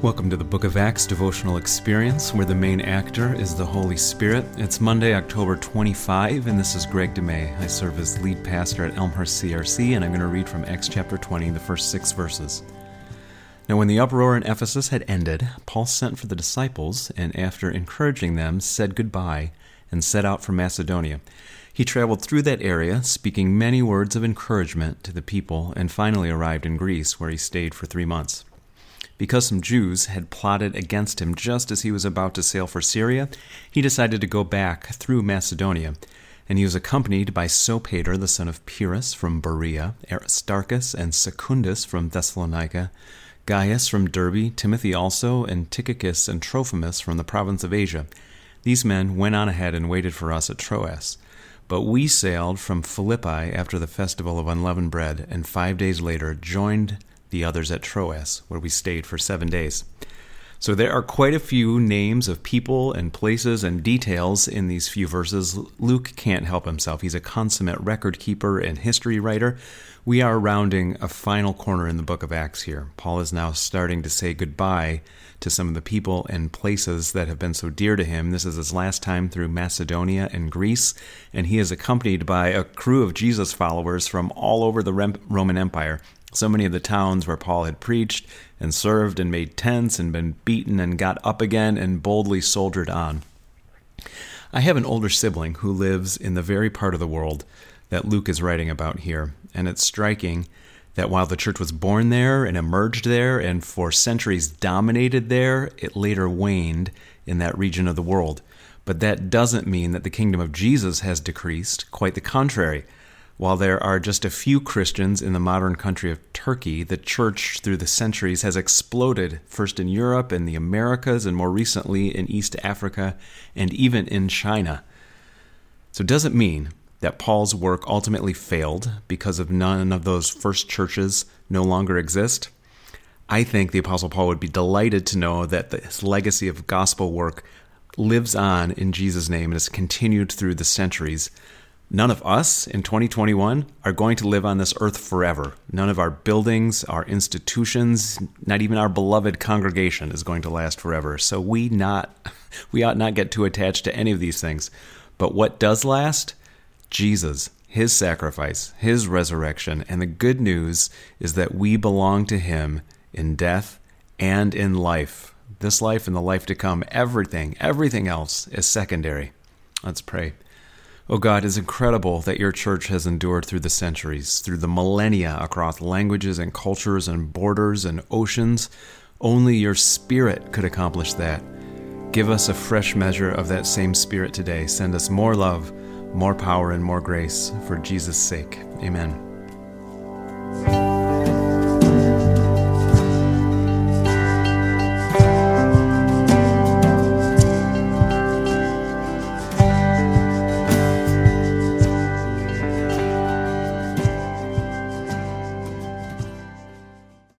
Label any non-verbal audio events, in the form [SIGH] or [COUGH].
Welcome to the Book of Acts devotional experience, where the main actor is the Holy Spirit. It's Monday, October 25, and this is Greg DeMay. I serve as lead pastor at Elmhurst CRC, and I'm going to read from Acts chapter 20, the first six verses. Now, when the uproar in Ephesus had ended, Paul sent for the disciples, and after encouraging them, said goodbye and set out for Macedonia. He traveled through that area, speaking many words of encouragement to the people, and finally arrived in Greece, where he stayed for three months. Because some Jews had plotted against him just as he was about to sail for Syria, he decided to go back through Macedonia. And he was accompanied by Sopater, the son of Pyrrhus from Berea, Aristarchus and Secundus from Thessalonica, Gaius from Derbe, Timothy also, and Tychicus and Trophimus from the province of Asia. These men went on ahead and waited for us at Troas. But we sailed from Philippi after the festival of unleavened bread, and five days later joined the others at Troas, where we stayed for seven days. So there are quite a few names of people and places and details in these few verses. Luke can't help himself. He's a consummate record keeper and history writer. We are rounding a final corner in the book of Acts here. Paul is now starting to say goodbye to some of the people and places that have been so dear to him. This is his last time through Macedonia and Greece, and he is accompanied by a crew of Jesus followers from all over the Roman Empire. So many of the towns where Paul had preached and served and made tents and been beaten and got up again and boldly soldiered on. I have an older sibling who lives in the very part of the world that Luke is writing about here, and it's striking that while the church was born there and emerged there and for centuries dominated there, it later waned in that region of the world. But that doesn't mean that the kingdom of Jesus has decreased, quite the contrary. While there are just a few Christians in the modern country of Turkey, the church through the centuries has exploded, first in Europe and the Americas, and more recently in East Africa and even in China. So, it does it mean that Paul's work ultimately failed because of none of those first churches no longer exist? I think the Apostle Paul would be delighted to know that his legacy of gospel work lives on in Jesus' name and has continued through the centuries. None of us in 2021 are going to live on this earth forever. None of our buildings, our institutions, not even our beloved congregation is going to last forever. So we not [LAUGHS] we ought not get too attached to any of these things. But what does last? Jesus, his sacrifice, his resurrection, and the good news is that we belong to him in death and in life. This life and the life to come, everything, everything else is secondary. Let's pray. Oh God, it's incredible that your church has endured through the centuries, through the millennia, across languages and cultures and borders and oceans. Only your Spirit could accomplish that. Give us a fresh measure of that same Spirit today. Send us more love, more power and more grace for Jesus' sake. Amen.